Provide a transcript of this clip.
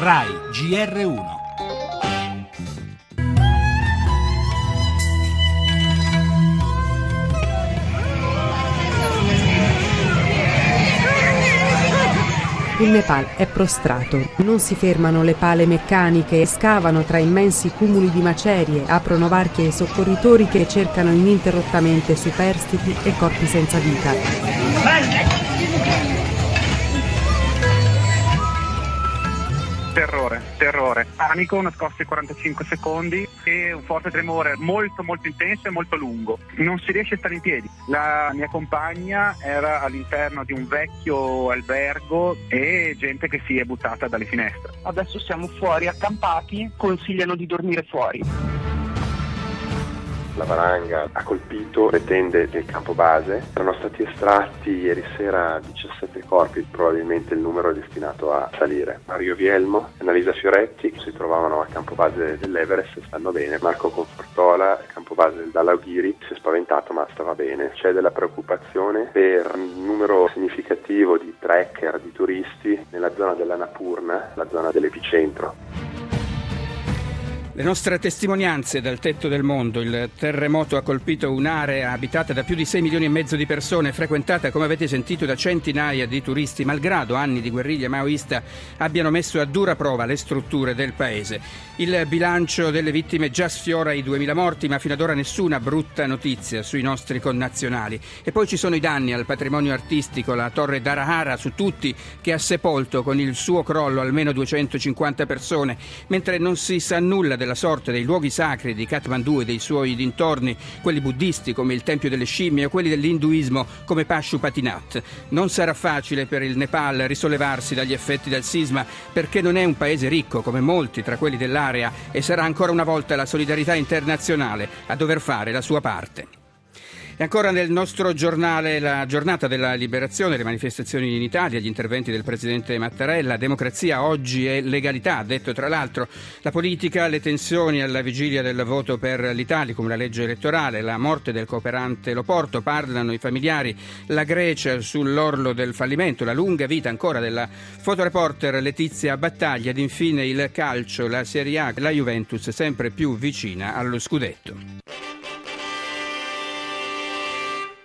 RAI GR1. Il Nepal è prostrato, non si fermano le pale meccaniche e scavano tra immensi cumuli di macerie, aprono varchi ai soccorritori che cercano ininterrottamente superstiti e corpi senza vita. Terrore, terrore, panico, nascosto in 45 secondi e un forte tremore molto molto intenso e molto lungo. Non si riesce a stare in piedi. La mia compagna era all'interno di un vecchio albergo e gente che si è buttata dalle finestre. Adesso siamo fuori accampati, consigliano di dormire fuori. La valanga ha colpito le tende del campo base. Erano stati estratti ieri sera 17 corpi, probabilmente il numero è destinato a salire. Mario Vielmo e Annalisa Fioretti, si trovavano a campo base dell'Everest, stanno bene. Marco Confortola, campo base del Dalaghiri, si è spaventato ma stava bene. C'è della preoccupazione per un numero significativo di trekker, di turisti nella zona della Napurna, la zona dell'epicentro. Le nostre testimonianze dal tetto del mondo. Il terremoto ha colpito un'area abitata da più di 6 milioni e mezzo di persone, frequentata, come avete sentito, da centinaia di turisti, malgrado anni di guerriglia maoista abbiano messo a dura prova le strutture del paese. Il bilancio delle vittime già sfiora i 2000 morti, ma fino ad ora nessuna brutta notizia sui nostri connazionali. E poi ci sono i danni al patrimonio artistico, la torre d'Arahara su tutti, che ha sepolto con il suo crollo almeno 250 persone, mentre non si sa nulla della della sorte dei luoghi sacri di Kathmandu e dei suoi dintorni, quelli buddisti come il Tempio delle Scimmie o quelli dell'induismo come Pashupatinath. Non sarà facile per il Nepal risollevarsi dagli effetti del sisma perché non è un paese ricco come molti tra quelli dell'area e sarà ancora una volta la solidarietà internazionale a dover fare la sua parte. E ancora nel nostro giornale la giornata della liberazione, le manifestazioni in Italia, gli interventi del Presidente Mattarella, democrazia oggi è legalità, ha detto tra l'altro la politica, le tensioni alla vigilia del voto per l'Italia come la legge elettorale, la morte del cooperante Loporto, parlano i familiari, la Grecia sull'orlo del fallimento, la lunga vita ancora della fotoreporter Letizia Battaglia ed infine il calcio, la Serie A, la Juventus sempre più vicina allo scudetto.